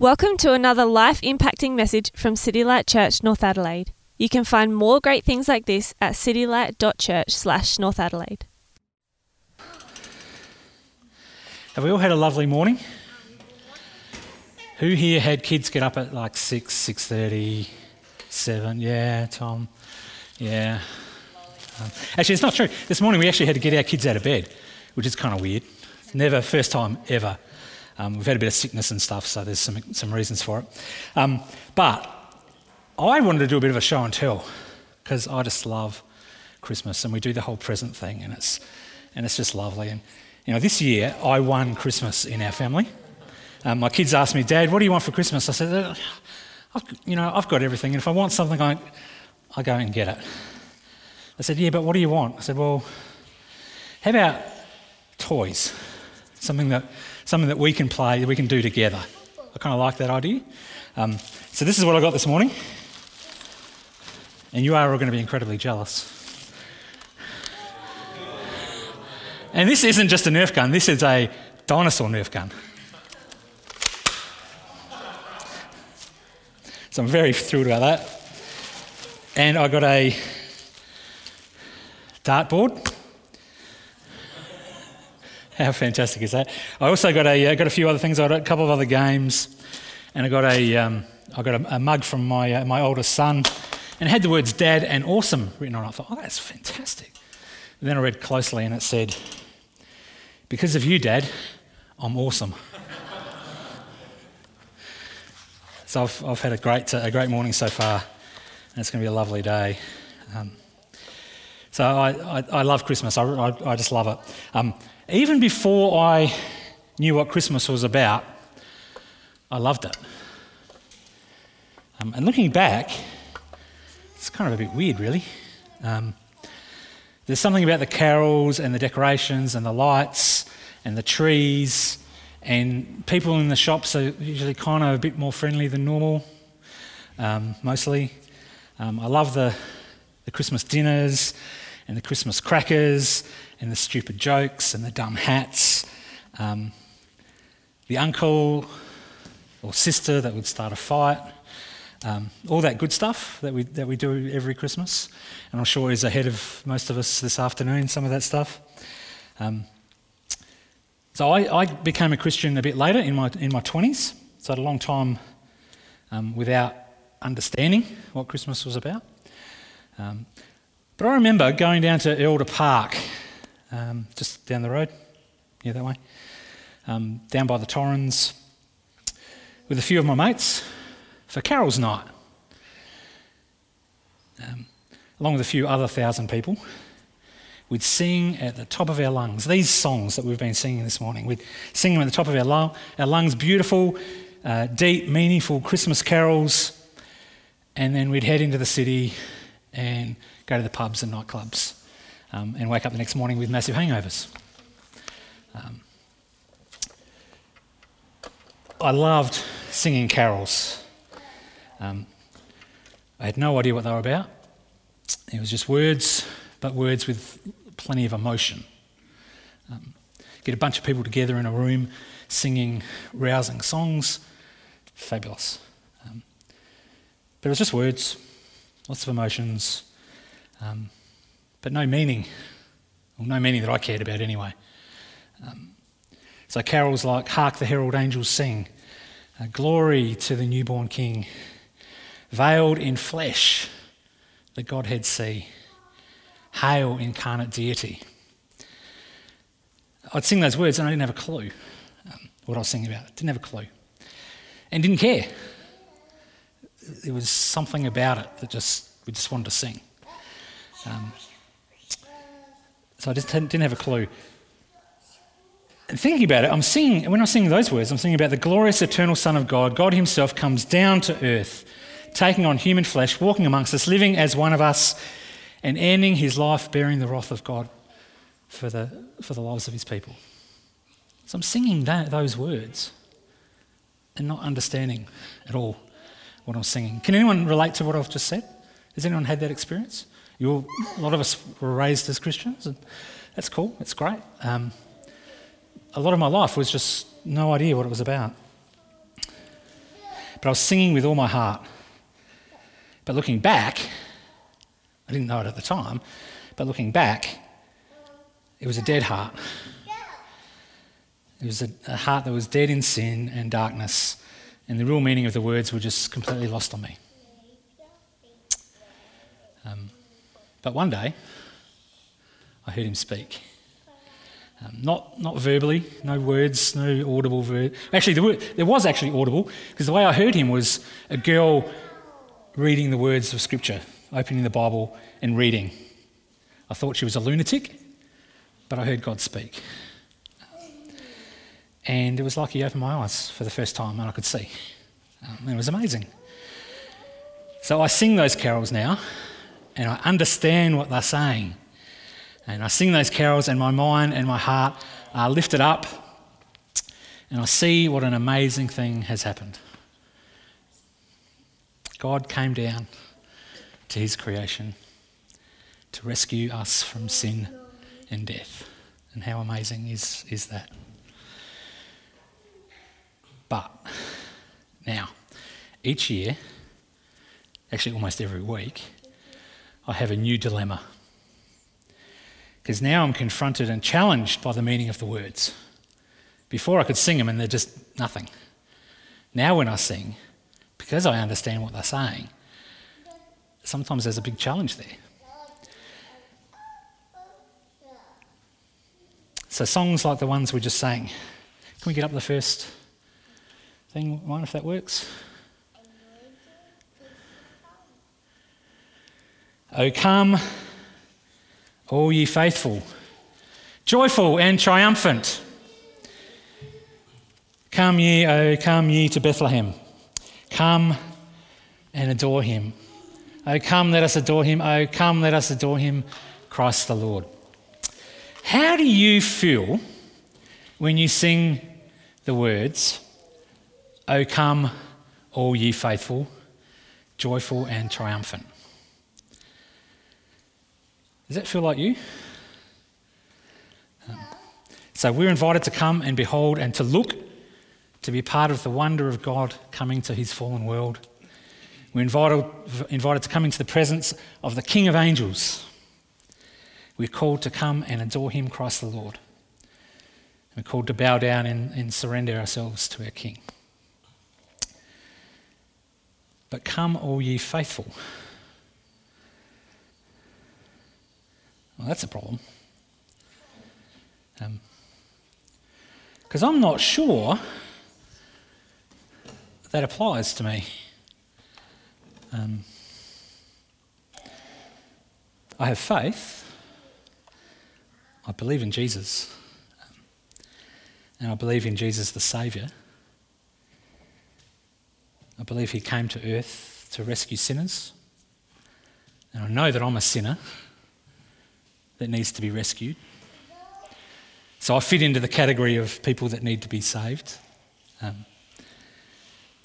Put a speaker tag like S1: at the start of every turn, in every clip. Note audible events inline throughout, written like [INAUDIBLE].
S1: Welcome to another life impacting message from City Light Church, North Adelaide. You can find more great things like this at citylight.church slash North Adelaide.
S2: Have we all had a lovely morning? Who here had kids get up at like 6, 6.30, 7? Yeah, Tom. Yeah. Um, actually, it's not true. This morning we actually had to get our kids out of bed, which is kind of weird. Never, first time ever. Um, we've had a bit of sickness and stuff, so there's some, some reasons for it. Um, but I wanted to do a bit of a show and tell because I just love Christmas and we do the whole present thing and it's, and it's just lovely. And, you know, this year I won Christmas in our family. Um, my kids asked me, Dad, what do you want for Christmas? I said, you know, I've got everything. And if I want something, I, I go and get it. I said, Yeah, but what do you want? I said, Well, how about toys? Something that something that we can play, that we can do together. I kind of like that idea. Um, so this is what I got this morning. And you are all going to be incredibly jealous. And this isn't just a Nerf gun, this is a dinosaur Nerf gun. So I'm very thrilled about that. And I got a dartboard [LAUGHS] how fantastic is that? I also got a, uh, got a few other things. I got a couple of other games, and I got a, um, I got a, a, mug from my, uh, my oldest son, and it had the words "Dad" and "Awesome" written on it. I thought, oh, that's fantastic. And then I read closely, and it said, "Because of you, Dad, I'm awesome." [LAUGHS] so I've, I've had a great, uh, a great morning so far, and it's going to be a lovely day. Um, so I, I, I, love Christmas. I, I, I just love it. Um, even before I knew what Christmas was about, I loved it. Um, and looking back, it's kind of a bit weird, really. Um, there's something about the carols and the decorations and the lights and the trees, and people in the shops are usually kind of a bit more friendly than normal, um, mostly. Um, I love the, the Christmas dinners and the Christmas crackers and the stupid jokes and the dumb hats. Um, the uncle or sister that would start a fight. Um, all that good stuff that we, that we do every Christmas. And I'm sure is ahead of most of us this afternoon, some of that stuff. Um, so I, I, became a Christian a bit later in my, in my 20s. So I had a long time um, without understanding what Christmas was about. Um, but I remember going down to Elder Park um, just down the road, yeah, that way, um, down by the Torrens, with a few of my mates for Carol's night, um, along with a few other thousand people. We'd sing at the top of our lungs these songs that we've been singing this morning. We'd sing them at the top of our, lung, our lungs, beautiful, uh, deep, meaningful Christmas carols, and then we'd head into the city and go to the pubs and nightclubs um, and wake up the next morning with massive hangovers. Um, I loved singing carols. Um, I had no idea what they were about. It was just words, but words with plenty of emotion. Um, get a bunch of people together in a room singing rousing songs, fabulous. Um, but it was just words, lots of emotions. Um, but no meaning, or no meaning that I cared about anyway. Um, so carols like Hark the Herald Angels Sing, uh, Glory to the Newborn King, Veiled in Flesh, the Godhead See, Hail Incarnate Deity. I'd sing those words and I didn't have a clue um, what I was singing about. Didn't have a clue. And didn't care. There was something about it that just we just wanted to sing. Um, so I just didn't have a clue. Thinking about it, I'm singing, when I'm singing those words, I'm singing about the glorious eternal Son of God. God Himself comes down to earth, taking on human flesh, walking amongst us, living as one of us, and ending His life bearing the wrath of God for the, for the lives of His people. So I'm singing that, those words and not understanding at all what I'm singing. Can anyone relate to what I've just said? Has anyone had that experience? You're, a lot of us were raised as Christians, and that's cool, it's great. Um, a lot of my life was just no idea what it was about. but I was singing with all my heart. But looking back, I didn't know it at the time, but looking back, it was a dead heart. It was a, a heart that was dead in sin and darkness, and the real meaning of the words were just completely lost on me. Um, but one day, I heard him speak. Um, not, not verbally, no words, no audible verb. Actually, there, were, there was actually audible, because the way I heard him was a girl reading the words of Scripture, opening the Bible and reading. I thought she was a lunatic, but I heard God speak. And it was like he opened my eyes for the first time and I could see. Um, it was amazing. So I sing those carols now and I understand what they're saying. And I sing those carols, and my mind and my heart are lifted up, and I see what an amazing thing has happened. God came down to his creation to rescue us from sin and death. And how amazing is, is that? But now, each year, actually almost every week, I have a new dilemma. Because now I'm confronted and challenged by the meaning of the words. Before I could sing them and they're just nothing. Now, when I sing, because I understand what they're saying, sometimes there's a big challenge there. So, songs like the ones we just sang. Can we get up the first thing, one, if that works? O come, all ye faithful, joyful and triumphant. Come ye, O come ye to Bethlehem. Come and adore him. O come, let us adore him. O come, let us adore him, Christ the Lord. How do you feel when you sing the words, O come, all ye faithful, joyful and triumphant? Does that feel like you? Um, so we're invited to come and behold and to look, to be part of the wonder of God coming to his fallen world. We're invited, invited to come into the presence of the King of angels. We're called to come and adore him, Christ the Lord. We're called to bow down and, and surrender ourselves to our King. But come, all ye faithful. Well, that's a problem. Because um, I'm not sure that applies to me. Um, I have faith. I believe in Jesus. And I believe in Jesus the Saviour. I believe He came to earth to rescue sinners. And I know that I'm a sinner that needs to be rescued. So I fit into the category of people that need to be saved. Um,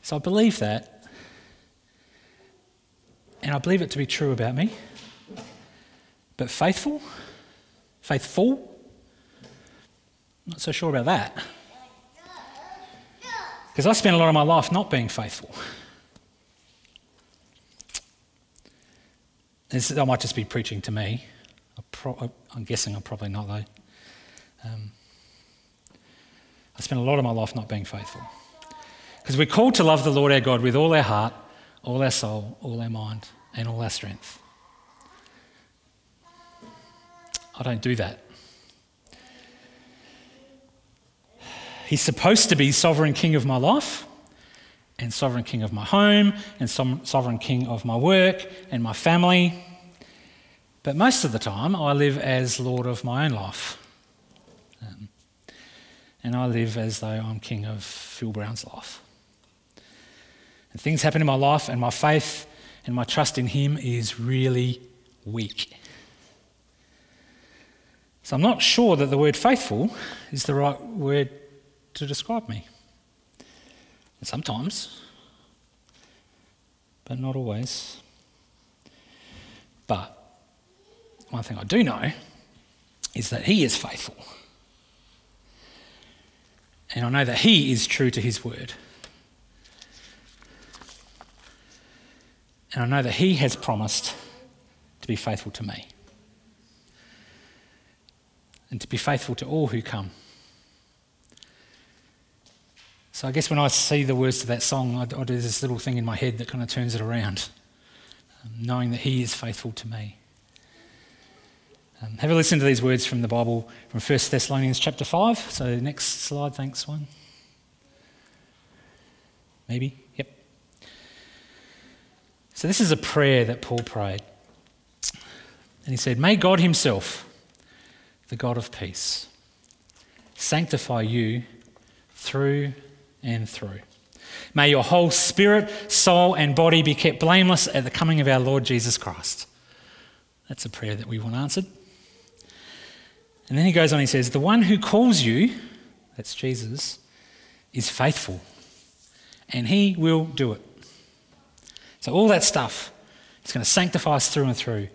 S2: so I believe that. And I believe it to be true about me. But faithful? Faithful? Not so sure about that. Because I spent a lot of my life not being faithful. This, I might just be preaching to me. Pro- I'm guessing I'm probably not, though. Um, I spent a lot of my life not being faithful. Because we're called to love the Lord our God with all our heart, all our soul, all our mind, and all our strength. I don't do that. He's supposed to be sovereign king of my life, and sovereign king of my home, and sovereign king of my work and my family. But most of the time, I live as Lord of my own life. Um, and I live as though I'm king of Phil Brown's life. And things happen in my life, and my faith and my trust in Him is really weak. So I'm not sure that the word faithful is the right word to describe me. And sometimes, but not always. But one thing I do know is that He is faithful. And I know that He is true to His word. And I know that He has promised to be faithful to me and to be faithful to all who come. So I guess when I see the words to that song, I, do this little thing in my head that kind of turns it around, um, knowing that He is faithful to me. Um, have a listen to these words from the Bible from 1 Thessalonians chapter 5. So, next slide, thanks, one. Maybe? Yep. So, this is a prayer that Paul prayed. And he said, May God Himself, the God of peace, sanctify you through and through. May your whole spirit, soul, and body be kept blameless at the coming of our Lord Jesus Christ. That's a prayer that we want answered. And then he goes on, he says, The one who calls you, that's Jesus, is faithful, and he will do it. So, all that stuff is going to sanctify us through and through.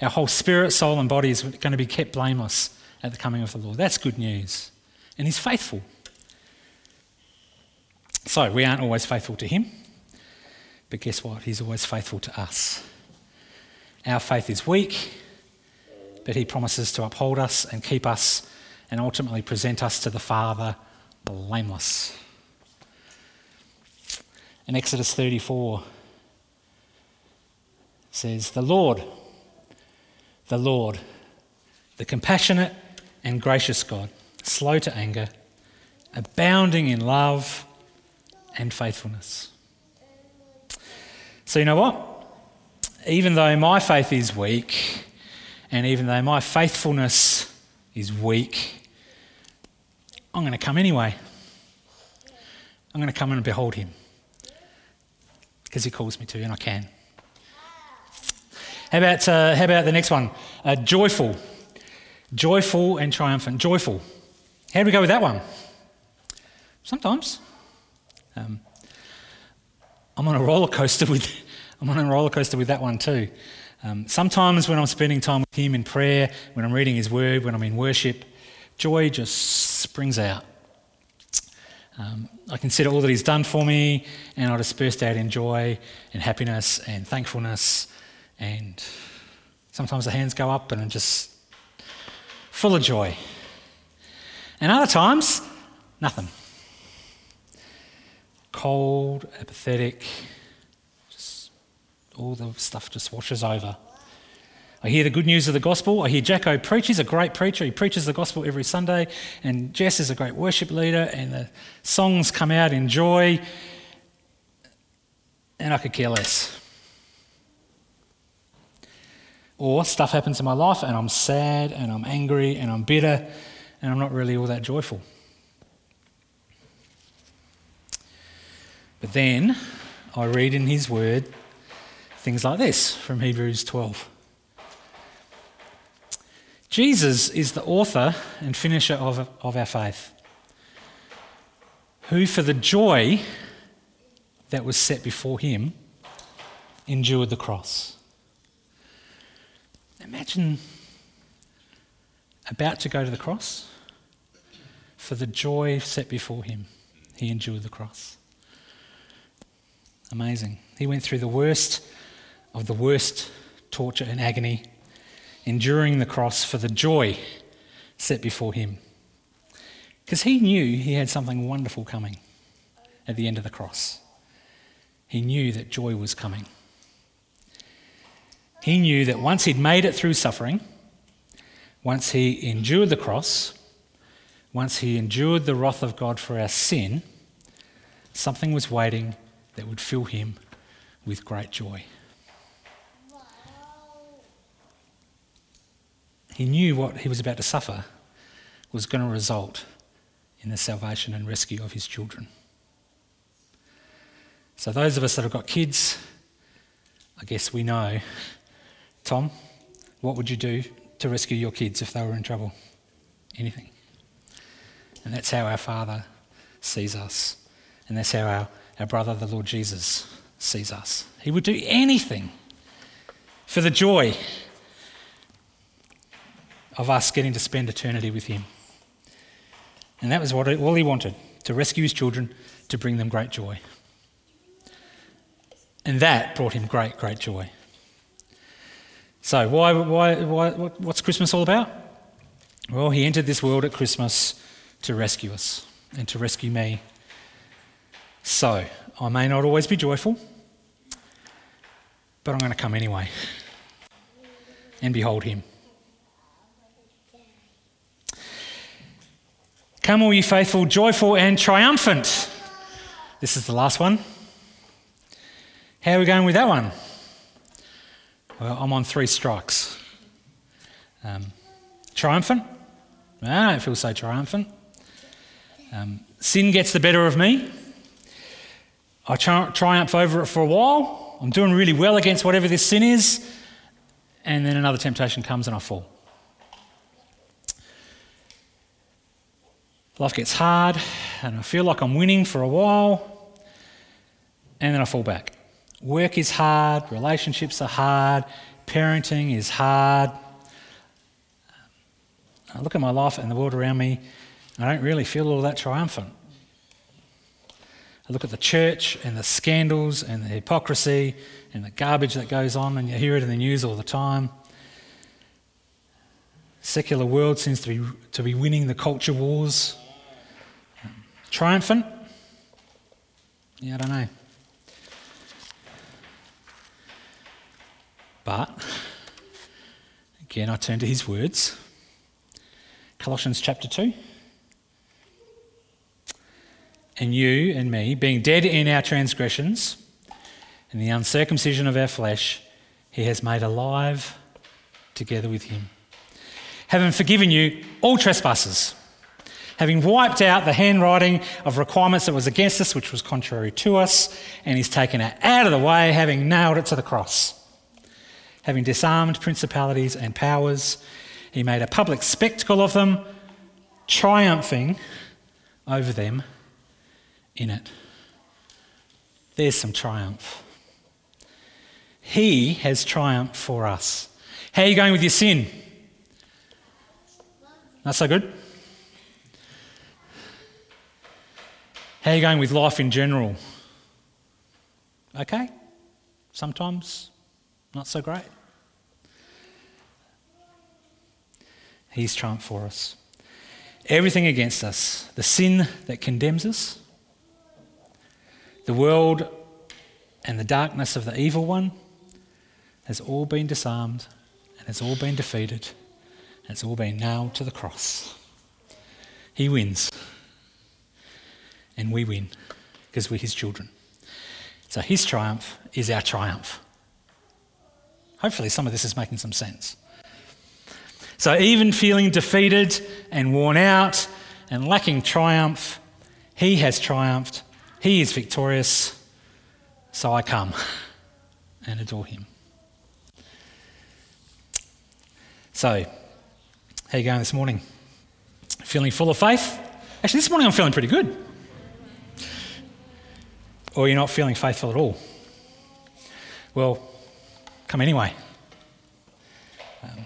S2: Our whole spirit, soul, and body is going to be kept blameless at the coming of the Lord. That's good news. And he's faithful. So, we aren't always faithful to him, but guess what? He's always faithful to us. Our faith is weak, but he promises to uphold us and keep us and ultimately present us to the Father blameless. In Exodus 34 says, The Lord, the Lord, the compassionate and gracious God, slow to anger, abounding in love and faithfulness. So, you know what? Even though my faith is weak, and even though my faithfulness is weak, I'm going to come anyway. I'm going to come and behold him because he calls me to, and I can. How about, uh, how about the next one? Uh, joyful. Joyful and triumphant. Joyful. How do we go with that one? Sometimes. Um, I'm on a roller coaster with [LAUGHS] I'm on a roller coaster with that one too. Um, sometimes when I'm spending time with Him in prayer, when I'm reading His Word, when I'm in worship, joy just springs out. Um, I consider all that He's done for me, and I burst out in joy and happiness and thankfulness. And sometimes the hands go up, and I'm just full of joy. And other times, nothing. Cold, apathetic, just all the stuff just washes over. I hear the good news of the gospel. I hear Jacko preach. He's a great preacher. He preaches the gospel every Sunday. And Jess is a great worship leader. And the songs come out in joy. And I could care less. Or stuff happens in my life and I'm sad and I'm angry and I'm bitter and I'm not really all that joyful. But then I read in his word things like this from Hebrews 12. Jesus is the author and finisher of, of our faith, who, for the joy that was set before him, endured the cross. Imagine about to go to the cross. For the joy set before him, he endured the cross. Amazing. He went through the worst of the worst torture and agony, enduring the cross for the joy set before him. Because he knew he had something wonderful coming at the end of the cross. He knew that joy was coming. He knew that once he'd made it through suffering, once he endured the cross, once he endured the wrath of God for our sin, something was waiting that would fill him with great joy. He knew what he was about to suffer was going to result in the salvation and rescue of his children. So, those of us that have got kids, I guess we know. Tom, what would you do to rescue your kids if they were in trouble? Anything. And that's how our Father sees us. And that's how our, our brother, the Lord Jesus, sees us. He would do anything for the joy of us getting to spend eternity with Him. And that was what all He wanted to rescue His children, to bring them great joy. And that brought him great, great joy. So, why, why, why, what's Christmas all about? Well, he entered this world at Christmas to rescue us and to rescue me. So, I may not always be joyful, but I'm going to come anyway and behold him. Come, all you faithful, joyful, and triumphant. This is the last one. How are we going with that one? Well, I'm on three strikes. Um, triumphant? I don't feel so triumphant. Um, sin gets the better of me. I triumph over it for a while. I'm doing really well against whatever this sin is. And then another temptation comes and I fall. Life gets hard and I feel like I'm winning for a while. And then I fall back. Work is hard, relationships are hard, parenting is hard. I look at my life and the world around me, I don't really feel all that triumphant. I look at the church and the scandals and the hypocrisy and the garbage that goes on, and you hear it in the news all the time. Secular world seems to be, to be winning the culture wars. Triumphant? Yeah, I don't know. But, again, I turn to his words Colossians chapter 2. And you and me, being dead in our transgressions and the uncircumcision of our flesh, he has made alive together with him. Having forgiven you all trespasses, having wiped out the handwriting of requirements that was against us, which was contrary to us, and he's taken it out of the way, having nailed it to the cross having disarmed principalities and powers, he made a public spectacle of them, triumphing over them in it. There's some triumph. He has triumphed for us. How are you going with your sin? Not so good? How are you going with life in general? Okay? Sometimes not so great. He's triumphed for us. Everything against us, the sin that condemns us, the world and the darkness of the evil one, has all been disarmed and has all been defeated. And it's all been nailed to the cross. He wins. And we win because we're his children. So his triumph is our triumph. Hopefully, some of this is making some sense. So, even feeling defeated and worn out and lacking triumph, he has triumphed. He is victorious. So I come and adore him. So, how are you going this morning? Feeling full of faith? Actually, this morning I'm feeling pretty good. Or you're not feeling faithful at all? Well, Come anyway. Um, are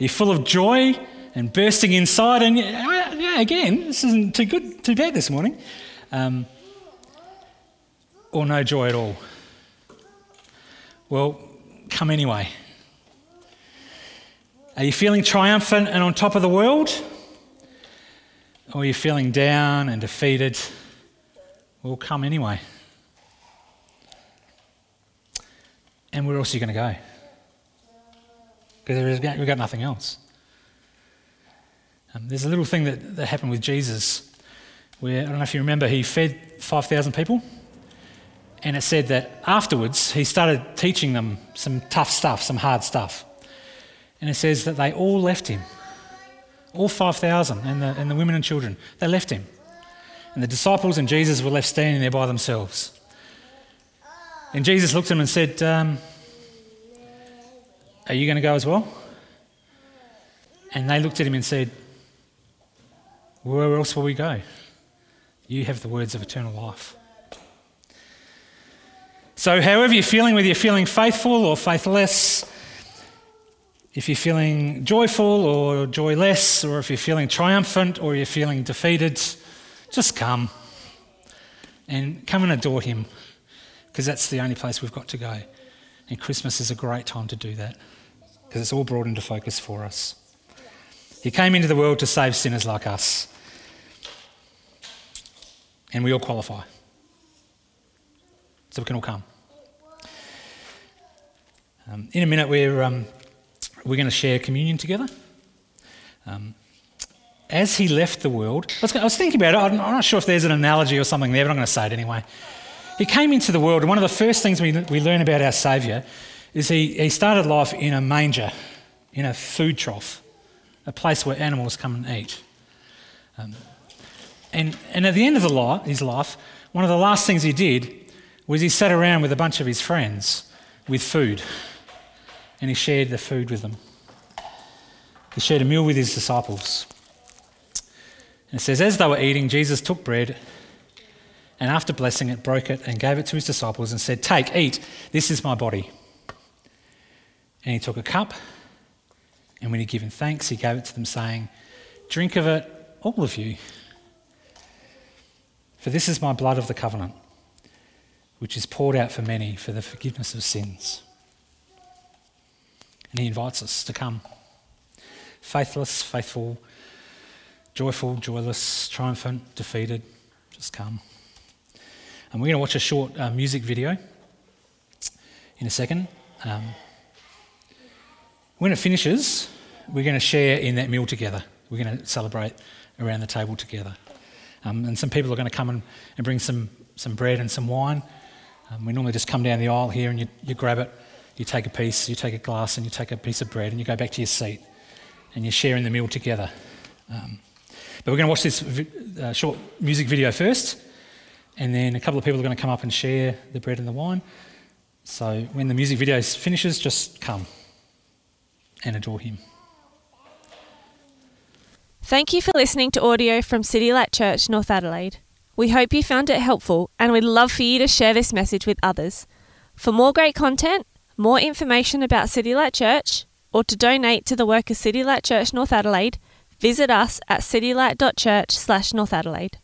S2: you full of joy and bursting inside? And yeah, again, this isn't too good, too bad this morning. Um, or no joy at all? Well, come anyway. Are you feeling triumphant and on top of the world? Or are you feeling down and defeated? Well, come anyway. And where else are you going to go? Because we've got nothing else. Um, there's a little thing that, that happened with Jesus where, I don't know if you remember, he fed 5,000 people. And it said that afterwards he started teaching them some tough stuff, some hard stuff. And it says that they all left him. All 5,000 and the, and the women and children, they left him. And the disciples and Jesus were left standing there by themselves. And Jesus looked at them and said, um, Are you going to go as well? And they looked at him and said, Where else will we go? You have the words of eternal life. So, however you're feeling, whether you're feeling faithful or faithless, if you're feeling joyful or joyless, or if you're feeling triumphant or you're feeling defeated, just come and come and adore Him because that's the only place we've got to go. And Christmas is a great time to do that because it's all brought into focus for us. He came into the world to save sinners like us. And we all qualify. So we can all come. Um, in a minute, we're, um, we're going to share communion together. Um, as he left the world, I was, thinking about it. I'm not sure if there's an analogy or something there, but I'm going to say it anyway. He came into the world, and one of the first things we, we learn about our Saviour is he, he started life in a manger, in a food trough, a place where animals come and eat. Um, and, and at the end of the life, his life, one of the last things he did was he sat around with a bunch of his friends with food, and he shared the food with them. He shared a meal with his disciples. And it says, As they were eating, Jesus took bread and after blessing it, broke it and gave it to his disciples and said, Take, eat, this is my body. And he took a cup, and when he'd given thanks, he gave it to them, saying, Drink of it, all of you. For this is my blood of the covenant, which is poured out for many for the forgiveness of sins. And he invites us to come. Faithless, faithful, joyful, joyless, triumphant, defeated, just come. And we're going to watch a short uh, music video in a second. Um, when it finishes, we're going to share in that meal together. We're going to celebrate around the table together. Um, and some people are going to come and, and bring some, some bread and some wine. Um, we normally just come down the aisle here and you, you grab it, you take a piece, you take a glass, and you take a piece of bread, and you go back to your seat and you're sharing the meal together. Um, but we're going to watch this vi- uh, short music video first, and then a couple of people are going to come up and share the bread and the wine. So when the music video finishes, just come and adore Him.
S1: Thank you for listening to audio from City Light Church, North Adelaide. We hope you found it helpful and we'd love for you to share this message with others. For more great content, more information about City Light Church, or to donate to the work of City Light Church North Adelaide, visit us at citylight.church slash North Adelaide.